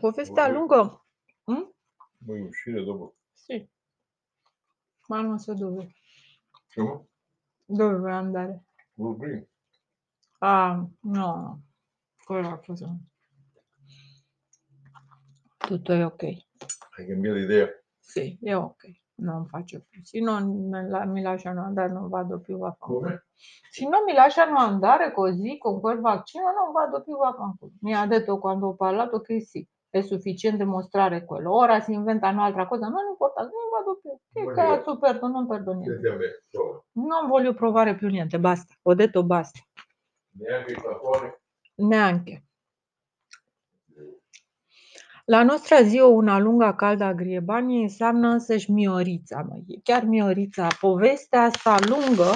povestea Vorbi. lungă. Hm? Vuoi uscire dopo? Sì. Ma non so dove. Come? Dove vuoi andare? Vuoi prima? Ah, no. Quella cosa. Tutto è ok. Hai cambiato idea? Sì, è ok. Non faccio più. Se non me la- mi lasciano andare, non vado più a fanculo. Come? Se non mi lasciano andare così con quel vaccino, non vado più a fanculo. Mi ha detto quando ho parlato che sì, è sufficiente mostrare quello. Ora si inventa un'altra cosa, non importa, non vado più. Che Ma cazzo perdo? Non perdo niente. Senti a me, prova. Non voglio provare più niente, basta. Ho detto basta. Neanche qua fuori? Neanche. La nostra zi, una lungă caldă a griebanii înseamnă însăși Miorița, mă. E chiar Miorița. Povestea asta lungă,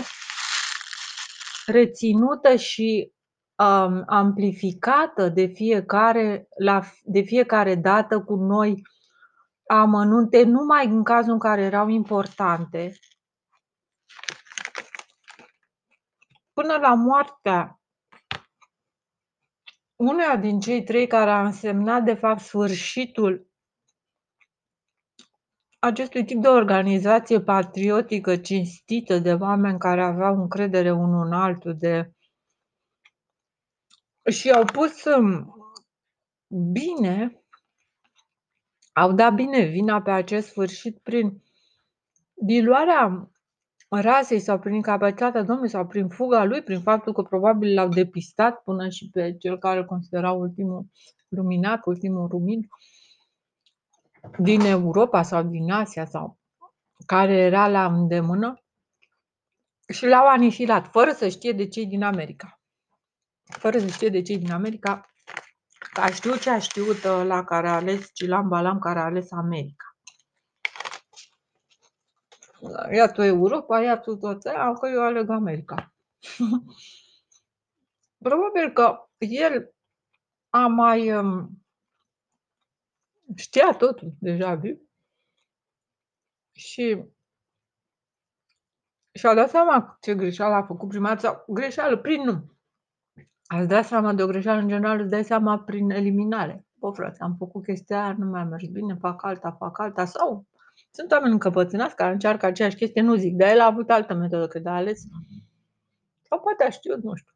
reținută și um, amplificată de fiecare, la, de fiecare dată cu noi amănunte, numai în cazul în care erau importante, până la moartea uneia din cei trei care a însemnat de fapt sfârșitul acestui tip de organizație patriotică cinstită de oameni care aveau încredere unul în altul de și au pus um, bine, au dat bine vina pe acest sfârșit prin diluarea rasei sau prin incapacitatea Domnului sau prin fuga lui, prin faptul că probabil l-au depistat până și pe cel care îl considera ultimul luminat, ultimul rumin din Europa sau din Asia sau care era la îndemână și l-au anihilat, fără să știe de cei din America. Fără să știe de cei din America, că a știut ce a știut la care a ales Cilam Balam, care a ales America. Ia tu Europa, ia tu tot aia, că eu aleg America. Probabil că el a mai um, știa totul deja viu și și-a dat seama ce greșeală a făcut prima dată, sau greșeală prin nu. Ați dat seama de o greșeală în general, îți dai seama prin eliminare. Bă, frate, am făcut chestia aia, nu mi-a mers bine, fac alta, fac alta, sau sunt oameni încăpățânați care încearcă aceeași chestie, nu zic, dar el a avut altă metodă, că a ales, sau poate a știut, nu știu.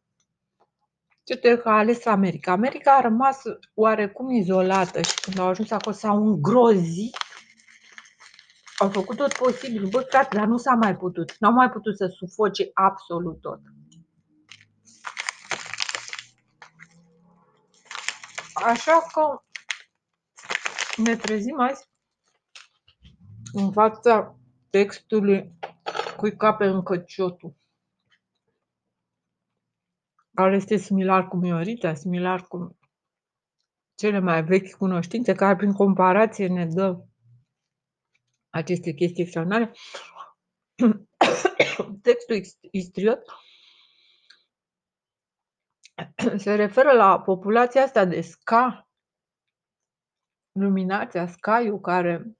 Ce că a ales America. America a rămas oarecum izolată și când au ajuns acolo s-au îngrozit au făcut tot posibil. Bă, frate, dar nu s-a mai putut. N-au mai putut să sufoce absolut tot. Așa că ne trezim azi în fața textului cui cape încă ciotul. Care este similar cu Miorita, similar cu cele mai vechi cunoștințe, care prin comparație ne dă aceste chestii extraordinare. Textul istriot se referă la populația asta de sca, luminația, scaiul, care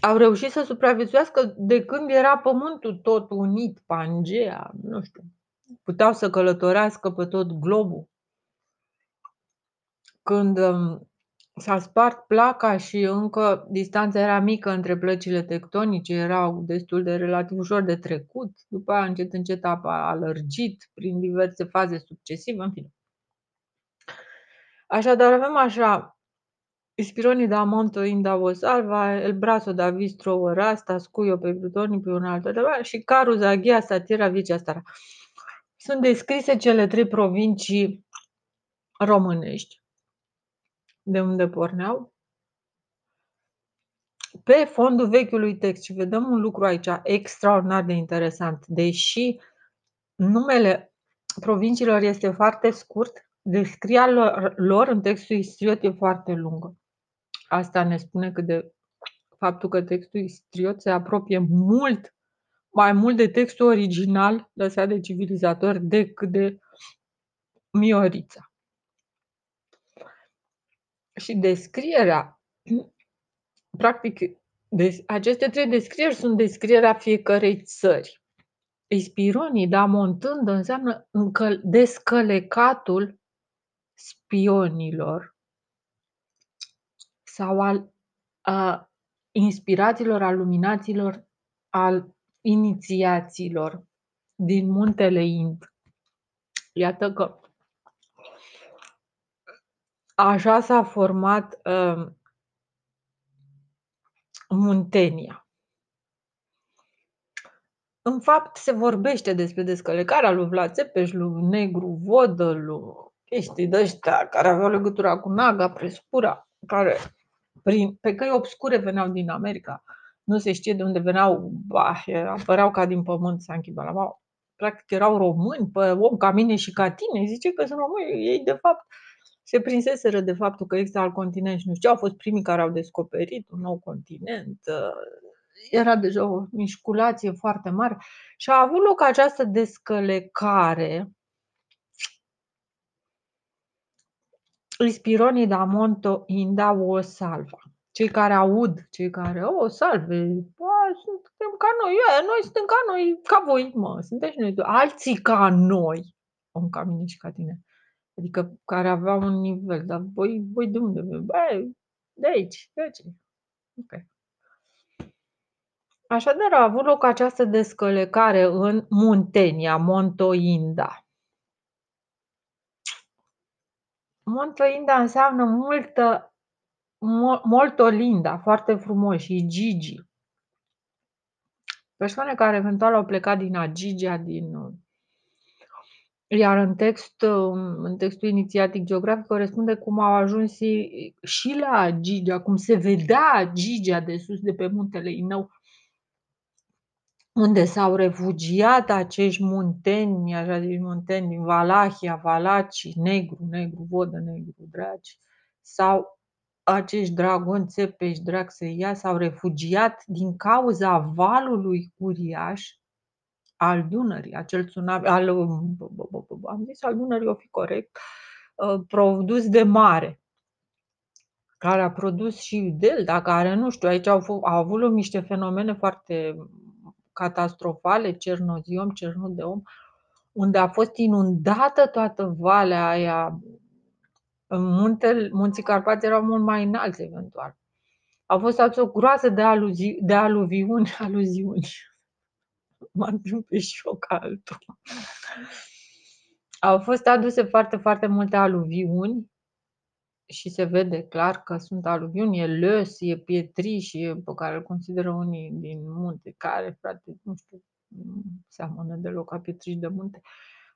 au reușit să supraviețuiască de când era pământul tot unit, Pangea, nu știu, puteau să călătorească pe tot globul. Când um, s-a spart placa și încă distanța era mică între plăcile tectonice, erau destul de relativ ușor de trecut, după aia încet încet a alergit prin diverse faze succesive, în fine. Așadar avem așa Spironi da monto in Davo salva, il brazo da vistro rasta, scuio pe plutoni pe un alto de și Caru Zaghia Satira Vicea Stara. Sunt descrise cele trei provincii românești de unde porneau pe fondul vechiului text și vedem un lucru aici extraordinar de interesant. Deși numele provinciilor este foarte scurt, descrierea lor, lor în textul istriot e foarte lungă. Asta ne spune că de faptul că textul istriot se apropie mult, mai mult de textul original lăsat de civilizator decât de Miorița. Și descrierea, practic, des, aceste trei descrieri sunt descrierea fiecărei țări. Ispironii, da, montând, înseamnă încăl- descălecatul spionilor sau al a inspirațiilor, al luminaților, al inițiaților din Muntele Ind. Iată că așa s-a format uh, Muntenia. În fapt, se vorbește despre descălecarea lui Vlad Țepeș, lui Negru Vodă, lui chestii de ăștia care aveau legătura cu Naga, Prescura, care prin, pe căi obscure veneau din America. Nu se știe de unde veneau, bah, apăreau ca din pământ, s-a la Practic erau români, pe om ca mine și ca tine, zice că sunt români. Ei, de fapt, se prinseseră de faptul că există alt continent și nu știu, au fost primii care au descoperit un nou continent. Era deja o mișculație foarte mare și a avut loc această descălecare Ispironii da monto inda o salva. Cei care aud, cei care, o, oh, salve, bă, suntem ca noi, e, noi suntem ca noi, ca voi, mă, suntem și noi, alții ca noi, om ca mine și ca tine. Adică care aveau un nivel, dar voi, voi de unde? Bă, de aici, de aici. Ok. Așadar a avut loc această descălecare în Muntenia, Montoinda. Montoinda înseamnă multă, molto linda, foarte frumos și Gigi. Persoane care eventual au plecat din Agigia, din iar în text, în textul inițiatic geografic corespunde cum au ajuns și la Gigea, cum se vedea Gigea de sus de pe muntele Inău, unde s-au refugiat acești munteni, așa zis munteni din Valahia, Valaci, negru, negru, vodă, negru, dragi, sau acești dragoni țepeși, drag să ia, s-au refugiat din cauza valului uriaș al Dunării, acel tsunami, al, am zis al Dunării, o fi corect, uh, produs de mare, care a produs și delta, care, nu știu, aici au, au avut loc niște fenomene foarte catastrofale, Cernoziom, Cernodeom, unde a fost inundată toată valea aia. Munte, munții Carpați erau mult mai înalți, eventual. Au fost o groază de, aluzi, de aluviuni, aluziuni. M-am pe șoc altul. Au fost aduse foarte, foarte multe aluviuni și se vede clar că sunt aluviuni, e lös, e pietriș, e, pe care îl consideră unii din munte, care, frate, nu știu, nu seamănă deloc ca pietriș de munte.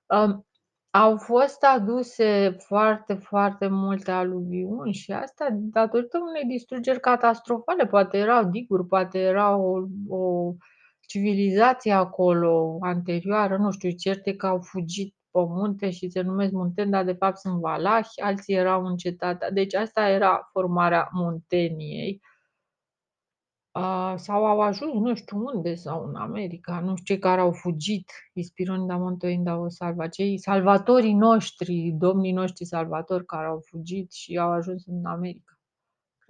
Um, au fost aduse foarte, foarte multe aluviuni și asta datorită unei distrugeri catastrofale. Poate erau diguri, poate era o, o civilizație acolo anterioară, nu știu, cert e că au fugit pe munte și se numesc munteni, dar de fapt sunt valahi, alții erau în cetatea. Deci asta era formarea Munteniei. sau au ajuns nu știu unde, sau în America, nu știu cei care au fugit, Ispiron da Montoinda o salva, cei salvatorii noștri, domnii noștri salvatori care au fugit și au ajuns în America.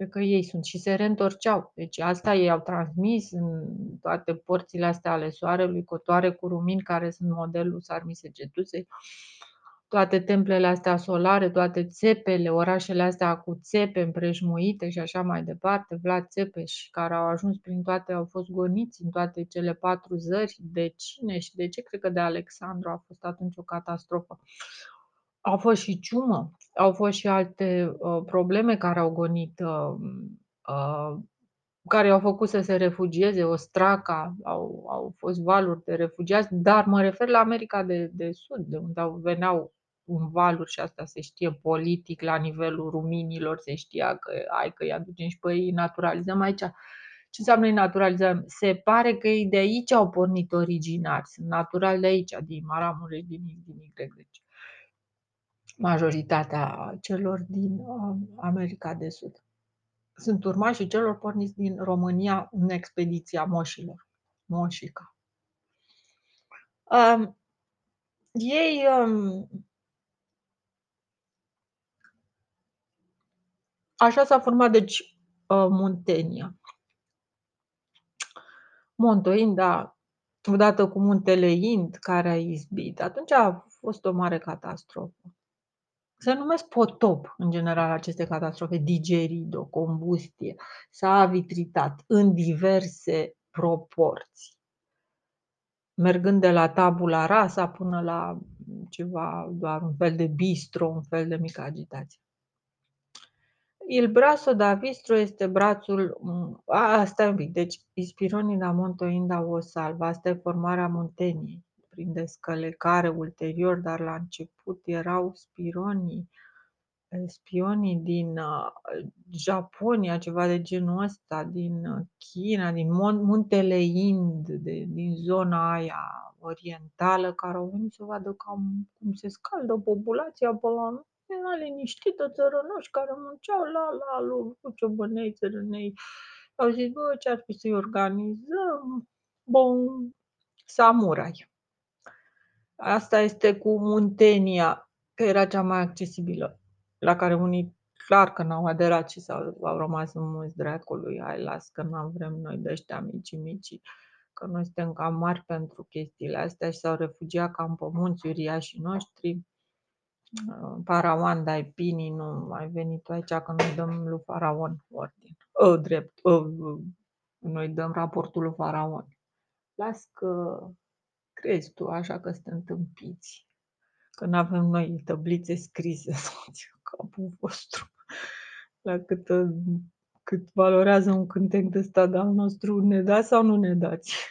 Cred că ei sunt și se reîntorceau. Deci asta ei au transmis în toate porțile astea ale soarelui, cotoare cu rumini care sunt modelul Sarmise Cetusei, toate templele astea solare, toate țepele, orașele astea cu țepe împrejmuite și așa mai departe, Vlad Țepeș, care au ajuns prin toate, au fost goniți în toate cele patru zări. De cine și de ce? Cred că de Alexandru a fost atunci o catastrofă. Au fost și ciumă, au fost și alte uh, probleme care au gonit, uh, uh, care i-au făcut să se refugieze, Ostraca, au, au fost valuri de refugiați, dar mă refer la America de, de Sud, de unde au, veneau un valuri și asta se știe politic la nivelul ruminilor, se știa că ai că îi aducem și pe ei naturalizăm aici. Ce înseamnă îi naturalizăm? Se pare că ei de aici au pornit originari, sunt naturali de aici, din Maramureș, din X, din Y. Deci majoritatea celor din uh, America de Sud. Sunt urmașii celor porniți din România în expediția moșilor, moșica. Um, ei um, așa s-a format deci uh, Muntenia. Montoinda, odată cu muntele Ind care a izbit, atunci a fost o mare catastrofă se numesc potop, în general, aceste catastrofe, digerido, combustie, s-a avitritat în diverse proporții. Mergând de la tabula rasa până la ceva, doar un fel de bistro, un fel de mică agitație. Il brazo da Vistro este brațul, a, stai un pic, deci Ispironii da Montoinda o salva, asta e formarea Munteniei, prin descălecare ulterior, dar la început erau spironii, spionii din uh, Japonia, ceva de genul ăsta, din uh, China, din muntele Ind, de, din zona aia orientală, care au venit să vadă cam cum se scaldă populația pe la noi era liniștită, țărănoși care munceau la la lu, cu ciobănei, țărânei. Au zis, bă, ce-ar fi să-i organizăm? Bun, samurai. Asta este cu Muntenia, că era cea mai accesibilă, la care unii clar că n-au aderat și s-au, au rămas mulți dracului, hai las că n-am vrem noi de ăștia mici, mici, că noi suntem cam mari pentru chestiile astea și s-au refugiat cam pe munți uriașii noștri Faraon dai Pini, nu mai venit tu aici că noi dăm lui Faraon ordine. O, drept, o, noi dăm raportul lui Faraon. Las că crezi tu așa că suntem tâmpiți. Că nu avem noi tablițe scrise capul vostru. La cât, cât valorează un cântec de stat al nostru, ne dați sau nu ne dați?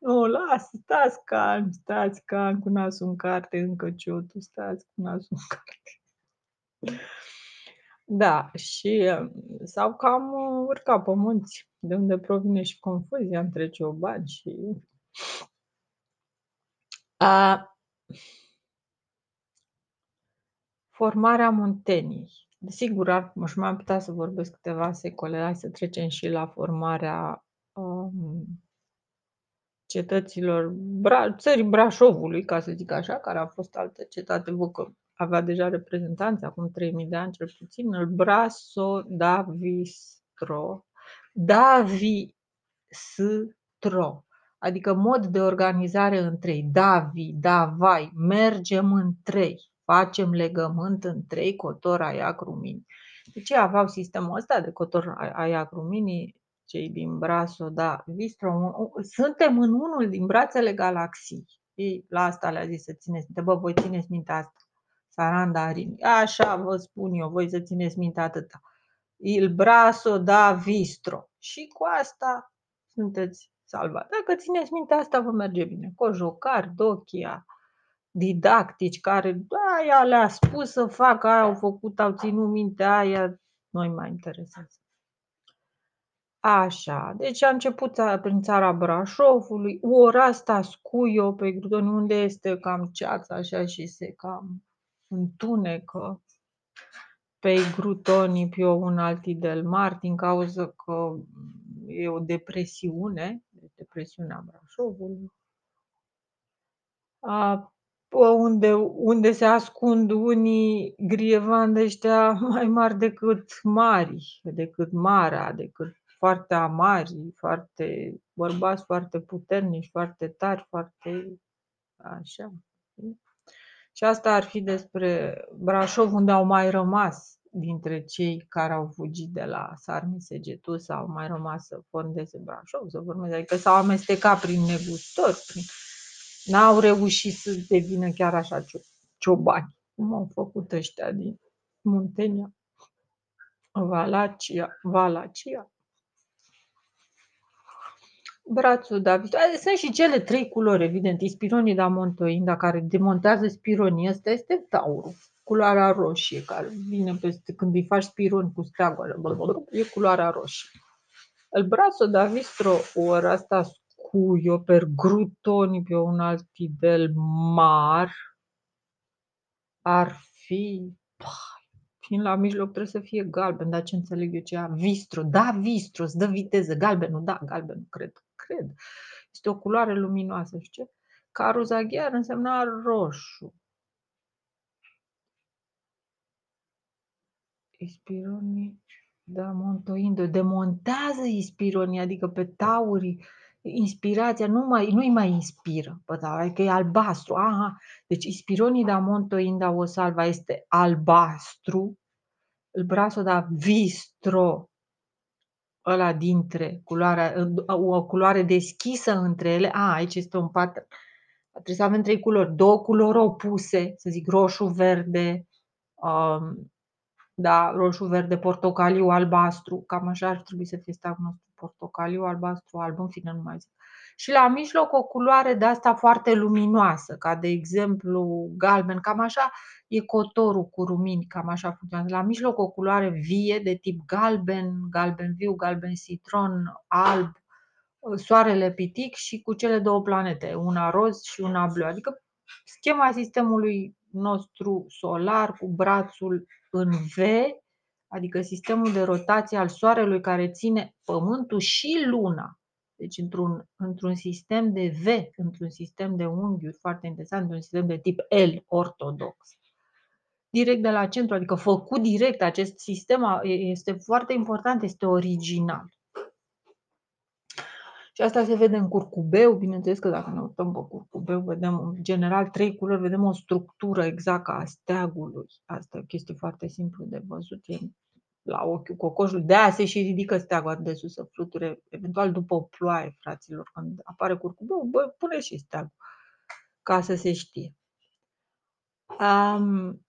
Nu, lasă, stați calm, stați calm, cu nasul în carte, încă ciotul, stați cu nasul în carte. Da, și s-au cam urcat pe munți, de unde provine și confuzia între ciobani și... A, formarea Munteniei. Desigur, ar, și mai am putea să vorbesc câteva secole, hai să trecem și la formarea um, cetăților Bra- țării Brașovului, ca să zic așa, care a fost altă cetate, vă că avea deja reprezentanți acum 3000 de ani cel puțin, îl Braso Davistro, Davistro, adică mod de organizare în trei, Davi, Davai, mergem în trei, facem legământ în trei, cotor, aiac, rumini. De ce aveau sistemul ăsta de cotor, aiac, rumini? cei din Braso, da, Vistro, suntem în unul din brațele galaxiei. Ei, la asta le-a zis să țineți minte. Bă, voi țineți minte asta. Saranda Arini. Așa vă spun eu, voi să țineți minte atâta. Il braso da vistro. Și cu asta sunteți salvat. Dacă țineți minte asta, vă merge bine. Cojocari, dochia, didactici care aia le-a spus să facă, aia au făcut, au ținut minte aia, nu mai interesează. Așa, deci a început prin țara Brașovului, ora asta Scuio pe Grudoni, unde este cam ceață așa și se cam întunecă pe Grutoni, pe un alti del mar, din cauza că e o depresiune, depresiunea Brașovului. A, unde, unde se ascund unii grievan de ăștia mai mari decât mari, decât marea, decât foarte amari, foarte bărbați foarte puternici, foarte tari, foarte așa. Și asta ar fi despre Brașov, unde au mai rămas dintre cei care au fugit de la Sarmi Segetu sau au mai rămas să fondeze Brașov, să formeze, adică s-au amestecat prin negustori, prin... n-au reușit să devină chiar așa ciobani, cum au făcut ăștia din Muntenia, Valacia, Valacia. Brațul da, sunt și cele trei culori, evident, Ispironii da Montoinda, care demontează spironii. Asta este taurul, culoarea roșie, care vine peste când îi faci spiron cu steagul, e culoarea roșie. El brațul da Vistro, ora asta scuio per grutoni pe un alt del mar, ar fi fiind la mijloc trebuie să fie galben, dar ce înțeleg eu ce Vistro, da, Vistro, îți dă viteză, galbenul, da, galbenul, cred cred. Este o culoare luminoasă, știi? Caruzaghiar însemna roșu. Ispironii, da, Montoindo, demontează ispironii, adică pe taurii inspirația nu mai, nu-i mai inspiră. Bă, da, adică e albastru. Aha. Deci ispironii da monto inda o salva este albastru, il braso da vistro, ăla dintre, culoarea, o culoare deschisă între ele. A, aici este un pattern. Trebuie să avem trei culori, două culori opuse, să zic roșu, verde, um, da, roșu, verde, portocaliu, albastru, cam așa ar trebui să fie stagul nostru, portocaliu, albastru, alb, în fine, nu mai zic. Și la mijloc o culoare de asta foarte luminoasă, ca de exemplu galben, cam așa e cotorul cu rumini, cam așa funcționează. La mijloc o culoare vie de tip galben, galben viu, galben citron, alb, soarele pitic și cu cele două planete, una roz și una blu. Adică schema sistemului nostru solar cu brațul în V, adică sistemul de rotație al Soarelui care ține Pământul și Luna. Deci într-un, într-un sistem de V, într-un sistem de unghiuri foarte interesant, într-un sistem de tip L ortodox. Direct de la centru, adică făcut direct acest sistem este foarte important, este original. Și asta se vede în curcubeu, bineînțeles că dacă ne uităm pe curcubeu, vedem în general trei culori, vedem o structură exact a steagului. Asta e o chestie foarte simplu de văzut, e la ochiul cocoșului. De aia se și ridică steagul atât de sus să fluture, eventual după o ploaie, fraților, când apare curcubeu, bă, pune și steagul, ca să se știe. Um,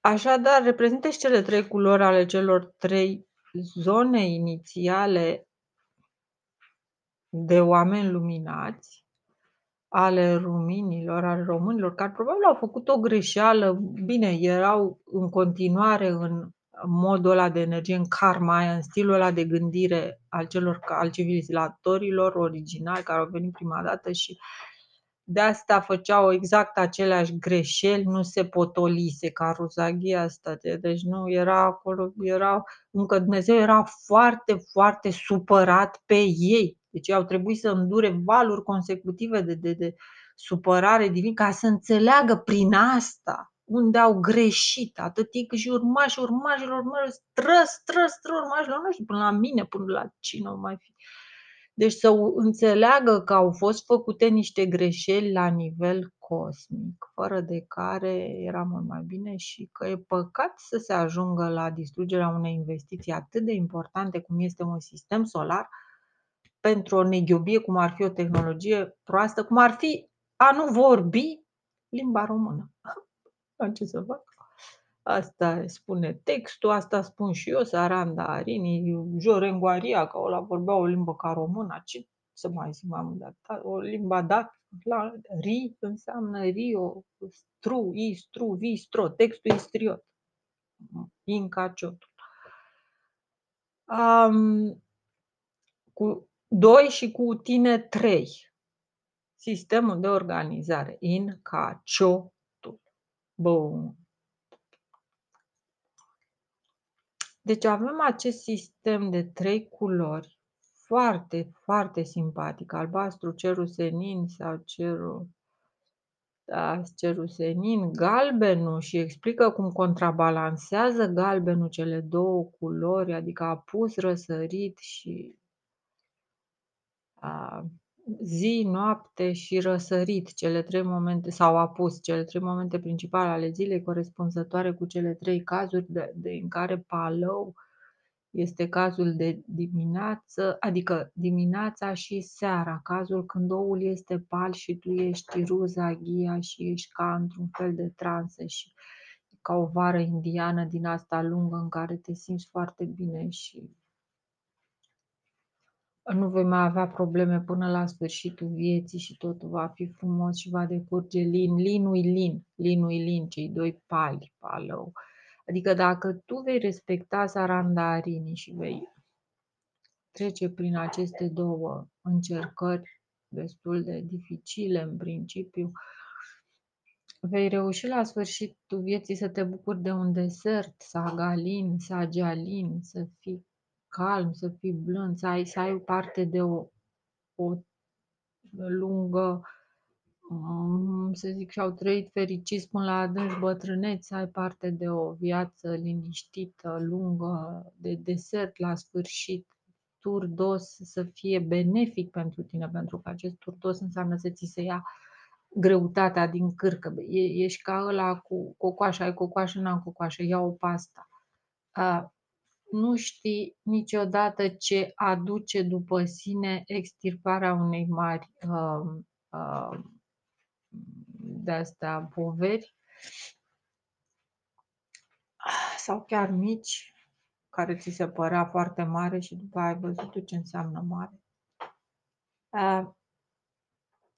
așadar, reprezintă și cele trei culori ale celor trei zone inițiale de oameni luminați, ale ruminilor, ale românilor, care probabil au făcut o greșeală. Bine, erau în continuare în modul ăla de energie, în karma aia, în stilul ăla de gândire al celor, al civilizatorilor originali care au venit prima dată și de asta făceau exact aceleași greșeli, nu se potolise ca ruzaghia asta. Deci nu era acolo, era, încă Dumnezeu era foarte, foarte supărat pe ei. Deci au trebuit să îndure valuri consecutive de, de, de supărare divin ca să înțeleagă prin asta unde au greșit, atât ei cât și urmași, urmașilor, urmașilor, stră, stră, stră, urmașilor noștri, până la mine, până la cine o mai fi. Deci să înțeleagă că au fost făcute niște greșeli la nivel cosmic, fără de care era mult mai bine și că e păcat să se ajungă la distrugerea unei investiții atât de importante cum este un sistem solar, pentru o neghiobie, cum ar fi o tehnologie proastă, cum ar fi a nu vorbi limba română. Am ce să fac? Asta spune textul, asta spun și eu, Saranda Arini, Jorenguaria, că ăla vorbea o limbă ca română, ce să mai zic mai mult, da, o limba dat, la ri înseamnă rio, stru, istru, vistro, textul istriot, incaciotul. Um, cu 2 și cu tine 3. Sistemul de organizare. In caciotul. Bun. Deci avem acest sistem de trei culori foarte, foarte simpatic. Albastru, cerul senin sau cerul, da, cerul senin, galbenul și explică cum contrabalansează galbenul cele două culori, adică apus, răsărit și zi, noapte și răsărit, cele trei momente, sau apus, cele trei momente principale ale zilei, corespunzătoare cu cele trei cazuri de, de în care palău este cazul de dimineață, adică dimineața și seara, cazul când oul este pal și tu ești ruza, ghia și ești ca într-un fel de transă și ca o vară indiană din asta lungă în care te simți foarte bine și nu vei mai avea probleme până la sfârșitul vieții și totul va fi frumos și va decurge lin. Linul lin, linul lin, cei doi pali, palău. Adică dacă tu vei respecta sarandarini și vei trece prin aceste două încercări destul de dificile în principiu, vei reuși la sfârșitul vieții să te bucuri de un desert, sagalin, sagialin, să fii calm, să fii blând, să ai, să ai parte de o, o lungă, mm, să zic, și-au trăit fericiți până la adânci bătrâneți, să ai parte de o viață liniștită, lungă, de desert la sfârșit. turdos să fie benefic pentru tine, pentru că acest turdos înseamnă să ți se ia greutatea din cârcă. E, ești ca ăla cu cocoașă, ai cocoașă, n-am cocoașă, ia o pasta. A, nu știi niciodată ce aduce după sine extirparea unei mari uh, uh, de astea poveri sau chiar mici, care ți se părea foarte mare și după aia ai văzut tu ce înseamnă mare.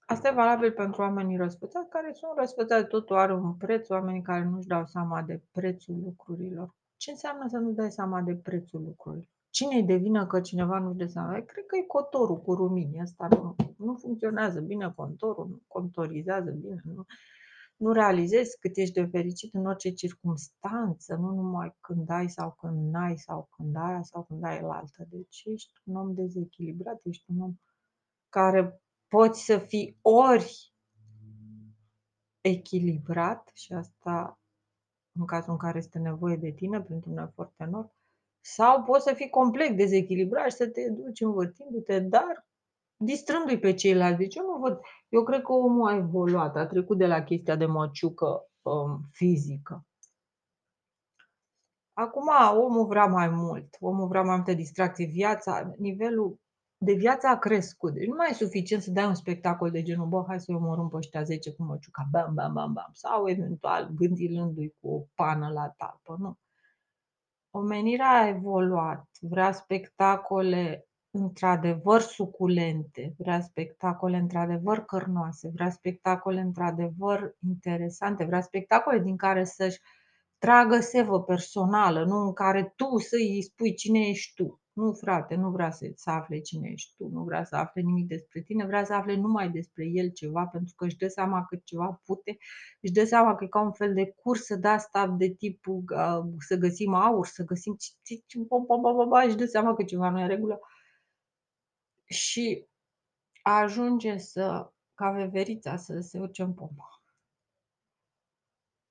Asta e valabil pentru oamenii răspătați, care sunt răspătați, totul are un preț, oamenii care nu-și dau seama de prețul lucrurilor. Ce înseamnă să nu dai seama de prețul lucrurilor? Cine-i de vină că cineva nu-și dă seama? Cred că e cotorul cu rumini. Asta nu, nu funcționează bine contorul, nu contorizează bine, nu, nu realizezi cât ești de fericit în orice circunstanță, nu numai când ai sau când n-ai sau când ai sau când ai el altă. Deci ești un om dezechilibrat, ești un om care poți să fii ori echilibrat și asta în cazul în care este nevoie de tine printr-un efort enorm, sau poți să fii complet dezechilibrat și să te duci învârtindu-te, dar distrându-i pe ceilalți. Deci eu nu văd, eu cred că omul a evoluat, a trecut de la chestia de măciucă um, fizică. Acum omul vrea mai mult, omul vrea mai multe distracție, viața, nivelul de viață a crescut. Deci nu mai e suficient să dai un spectacol de genul, bă, hai să-i omorâm pe ăștia 10 cu măciuca, bam, bam, bam, bam, sau eventual gândilându-i cu o pană la talpă, nu. Omenirea a evoluat, vrea spectacole într-adevăr suculente, vrea spectacole într-adevăr cărnoase, vrea spectacole într-adevăr interesante, vrea spectacole din care să-și tragă sevă personală, nu în care tu să-i spui cine ești tu. Nu, frate, nu vrea să, să afle cine ești tu, nu vrea să afle nimic despre tine, vrea să afle numai despre el ceva, pentru că își dă seama că ceva pute, își dă seama că e ca un fel de cursă de asta de tipul uh, să găsim aur, să găsim își dă seama că ceva nu e în regulă și ajunge să, ca veverița, să se urce în pomă.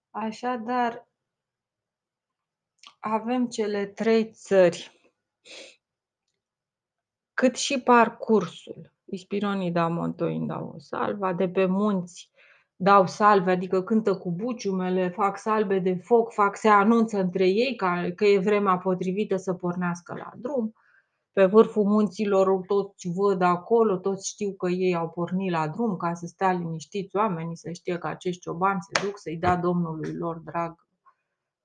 Așadar, avem cele trei țări cât și parcursul. Ispironii da Montoi dau o salva, de pe munți dau salve, adică cântă cu buciumele, fac salbe de foc, fac, se anunță între ei că, că e vremea potrivită să pornească la drum. Pe vârful munților toți văd acolo, toți știu că ei au pornit la drum ca să stea liniștiți oamenii, să știe că acești ciobani se duc să-i dea Domnului lor drag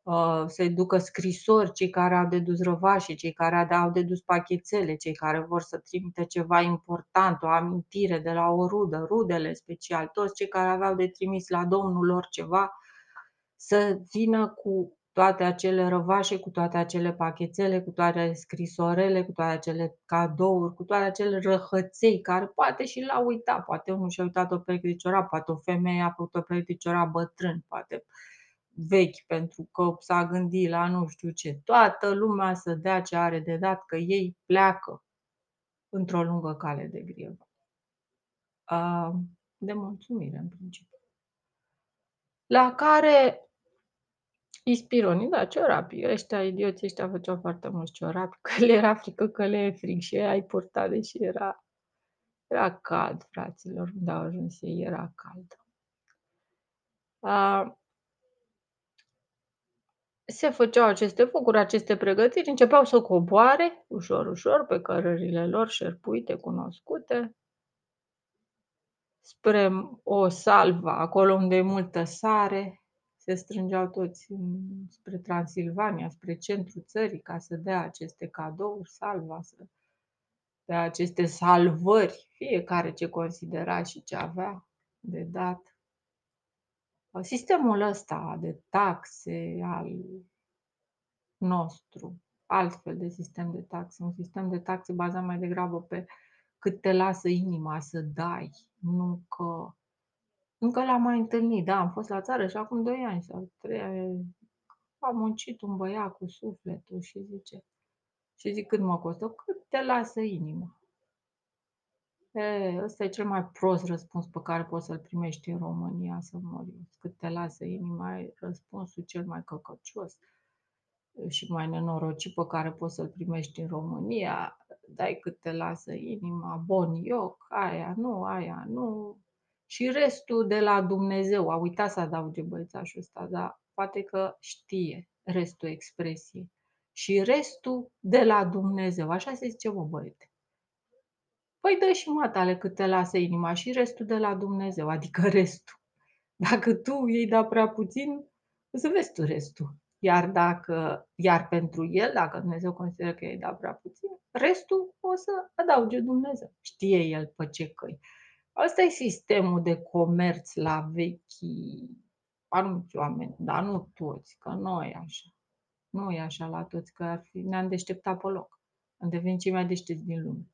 Uh, să-i ducă scrisori, cei care au dedus răvașii, cei care au dedus pachetele, cei care vor să trimite ceva important, o amintire de la o rudă, rudele special, toți cei care aveau de trimis la domnul lor ceva, să vină cu toate acele răvașe, cu toate acele pachetele, cu toate scrisorele, cu toate acele cadouri, cu toate acele răhăței, care poate și l-au uitat, poate unul și-a uitat o pereche de ciorap, poate o femeie a făcut o pereche de ciorap bătrân, poate vechi pentru că s-a gândit la nu știu ce. Toată lumea să dea ce are de dat, că ei pleacă într-o lungă cale de grievă. De mulțumire, în principiu. La care Ispironii, da, ciorapi. Ăștia idioții ăștia făceau foarte mulți ciorapi, că le era frică, că le e frig și ai purta, deși era, era cald, fraților, unde au ajuns ei, era cald. Uh, se făceau aceste focuri, aceste pregătiri, începeau să coboare ușor, ușor pe cărările lor șerpuite, cunoscute, spre o salvă, acolo unde e multă sare, se strângeau toți spre Transilvania, spre centrul țării, ca să dea aceste cadouri, salva, să dea aceste salvări, fiecare ce considera și ce avea de dat. Sistemul ăsta de taxe al nostru, altfel de sistem de taxe, un sistem de taxe bazat mai degrabă pe cât te lasă inima să dai, nu că încă l-am mai întâlnit, da, am fost la țară și acum 2 ani sau 3 ani a muncit un băiat cu sufletul și zice, și zic cât mă costă? Cât te lasă inima. E, ăsta e cel mai prost răspuns pe care poți să-l primești în România, să mori. Cât te lasă inima, e răspunsul cel mai căcăcios și mai nenorocit pe care poți să-l primești în România. dai cât te lasă inima, bon ioc, aia nu, aia nu. Și restul de la Dumnezeu. A uitat să adauge băiețașul ăsta, dar poate că știe restul expresiei. Și restul de la Dumnezeu. Așa se zice, mă, băiete. Păi dă și matale cât te lasă inima și restul de la Dumnezeu, adică restul. Dacă tu iei da prea puțin, o să vezi tu restul. Iar, dacă, iar pentru el, dacă Dumnezeu consideră că i-ai dat prea puțin, restul o să adauge Dumnezeu. Știe el pe ce căi. Asta e sistemul de comerț la vechi anumiți oameni, dar nu toți, că nu e așa. Nu e așa la toți, că ar fi, ne-am deșteptat pe loc. Am devenit cei mai deștepți din lume.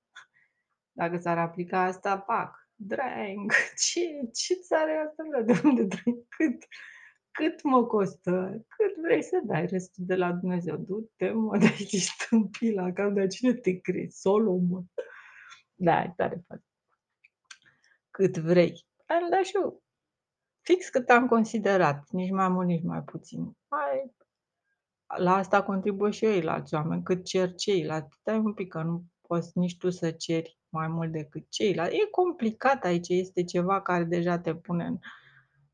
Dacă s-ar aplica asta, pac, drang, ce, ce țară e asta, bă? de unde drang, cât, cât mă costă, cât vrei să dai restul de la Dumnezeu, du-te mă, de aici stâmpila, cam de cine te crezi, Solomon. Da, e tare fain. Cât vrei. Am dat și eu fix cât am considerat, nici mai mult, nici mai puțin. Hai, la asta contribuie și ceilalți oameni, cât cer ceilalți. Stai un pic, că nu poți nici tu să ceri mai mult decât ceilalți. E complicat aici, este ceva care deja te pune în,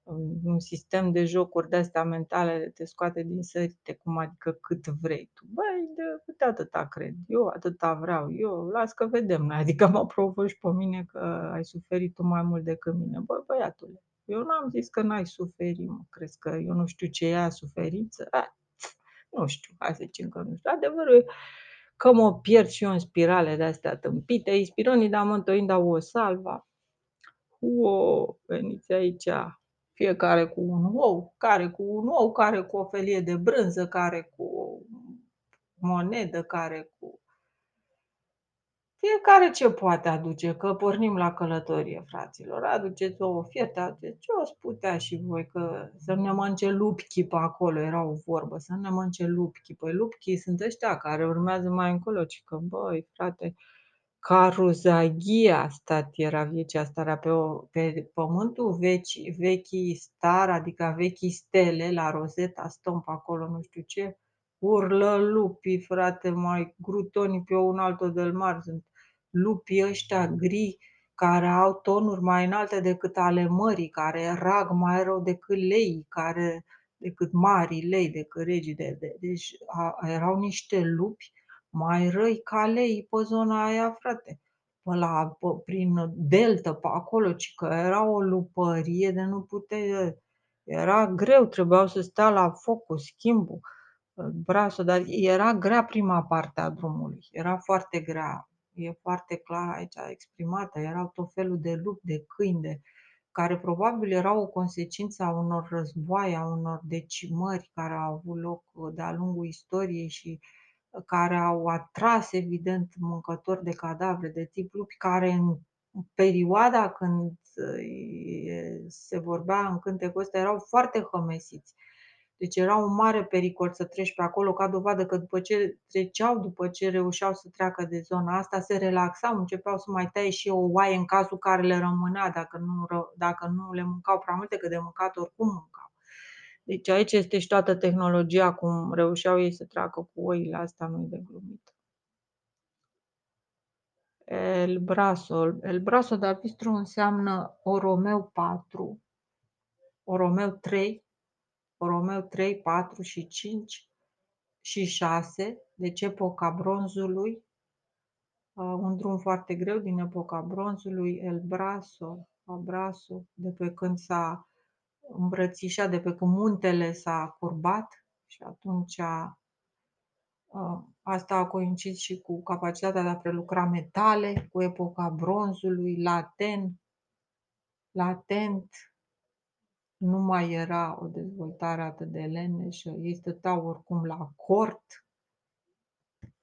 în un sistem de jocuri de astea mentale, te scoate din sărite, cum adică cât vrei tu. Băi, de cât atâta cred eu, atâta vreau eu, las că vedem noi. Adică mă provoci pe mine că ai suferit tu mai mult decât mine. Băi, băiatule, eu n-am zis că n-ai suferit, mă. Crezi că eu nu știu ce e aia suferință? A, nu știu, hai să zicem că nu știu. Adevărul e că mă pierd și eu în spirale de astea tâmpite, ispironii da mântoinda o salva. O, veniți aici, fiecare cu un ou, care cu un ou, care cu o felie de brânză, care cu o monedă, care cu fiecare ce poate aduce, că pornim la călătorie, fraților. Aduceți o fietă, aduceți ce o putea și voi, că să ne mănce lupchi pe acolo, era o vorbă, să ne mănce lupchi. Păi lupchi sunt ăștia care urmează mai încolo, ci că, băi, frate, Caruzaghia stat era viecea starea pe, o, pe pământul veci, vechii star, adică vechii stele, la Rosetta Stone pe acolo, nu știu ce, urlă lupii, frate, mai grutoni pe un altul del mar, sunt lupii ăștia gri care au tonuri mai înalte decât ale mării, care rag mai rău decât lei, care, decât mari lei, decât regii de, de Deci a, erau niște lupi mai răi ca lei pe zona aia, frate. Pe la, pe, prin delta, pe acolo, ci că era o lupărie de nu putea. Era greu, trebuiau să stea la foc cu schimbul, brațul, dar era grea prima parte a drumului. Era foarte grea e foarte clar aici exprimată, erau tot felul de lupi, de câini, de, care probabil erau o consecință a unor războaie, a unor decimări care au avut loc de-a lungul istoriei și care au atras, evident, mâncători de cadavre de tip lupi, care în perioada când se vorbea în cântecul ăsta erau foarte hămesiți. Deci era un mare pericol să treci pe acolo, ca dovadă că după ce treceau, după ce reușeau să treacă de zona asta, se relaxau, începeau să mai taie și o oaie în cazul care le rămânea, dacă nu, dacă nu le mâncau prea multe, că de mâncat oricum mâncau. Deci aici este și toată tehnologia, cum reușeau ei să treacă cu oile astea, nu de glumit. El braso. El braso de arbitru înseamnă Oromeu 4, Oromeu 3, Romeo 3, 4 și 5 și 6, deci epoca bronzului, un drum foarte greu din epoca bronzului, El Braso, Abraso, de pe când s-a îmbrățișat, de pe când muntele s-a curbat și atunci asta a coincis și cu capacitatea de a prelucra metale, cu epoca bronzului, laten, latent, nu mai era o dezvoltare atât de leneșă, ei stăteau oricum la cort,